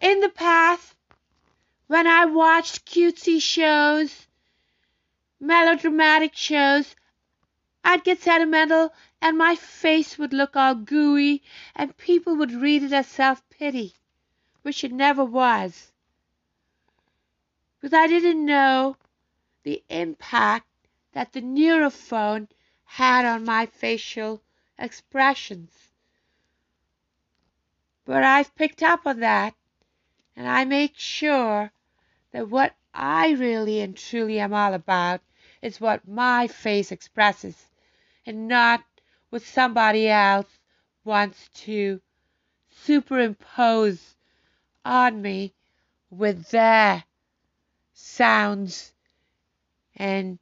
In the past, when I watched cutesy shows, melodramatic shows, I'd get sentimental and my face would look all gooey and people would read it as self-pity, which it never was. Because I didn't know the impact that the neurophone had on my facial expressions. But I've picked up on that, and I make sure that what I really and truly am all about is what my face expresses, and not what somebody else wants to superimpose on me with their sounds and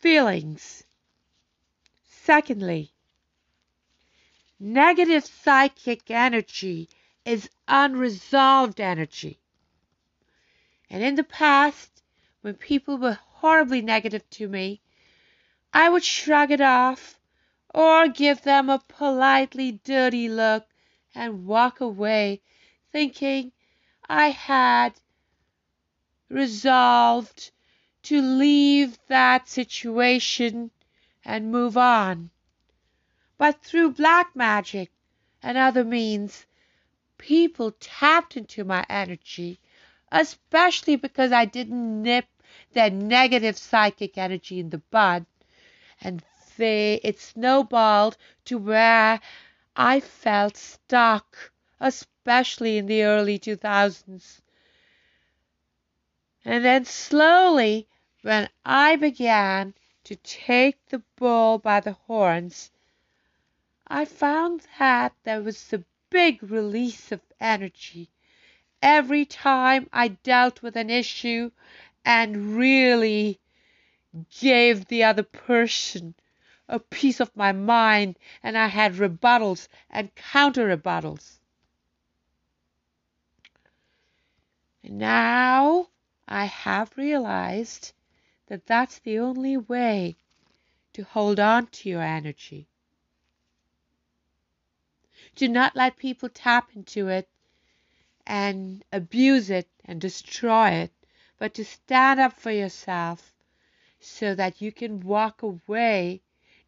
feelings. Secondly, negative psychic energy is unresolved energy. And in the past, when people were horribly negative to me, I would shrug it off or give them a politely dirty look and walk away thinking I had resolved to leave that situation and move on. But through black magic and other means, people tapped into my energy, especially because I didn't nip their negative psychic energy in the bud, and they, it snowballed to where I felt stuck, especially in the early 2000s. And then slowly, when I began to take the bull by the horns, I found that there was a big release of energy every time I dealt with an issue and really gave the other person a piece of my mind and I had rebuttals and counter rebuttals. Now I have realized that that's the only way to hold on to your energy. Do not let people tap into it and abuse it and destroy it, but to stand up for yourself so that you can walk away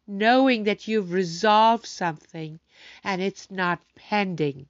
knowing that you've resolved something and it's not pending.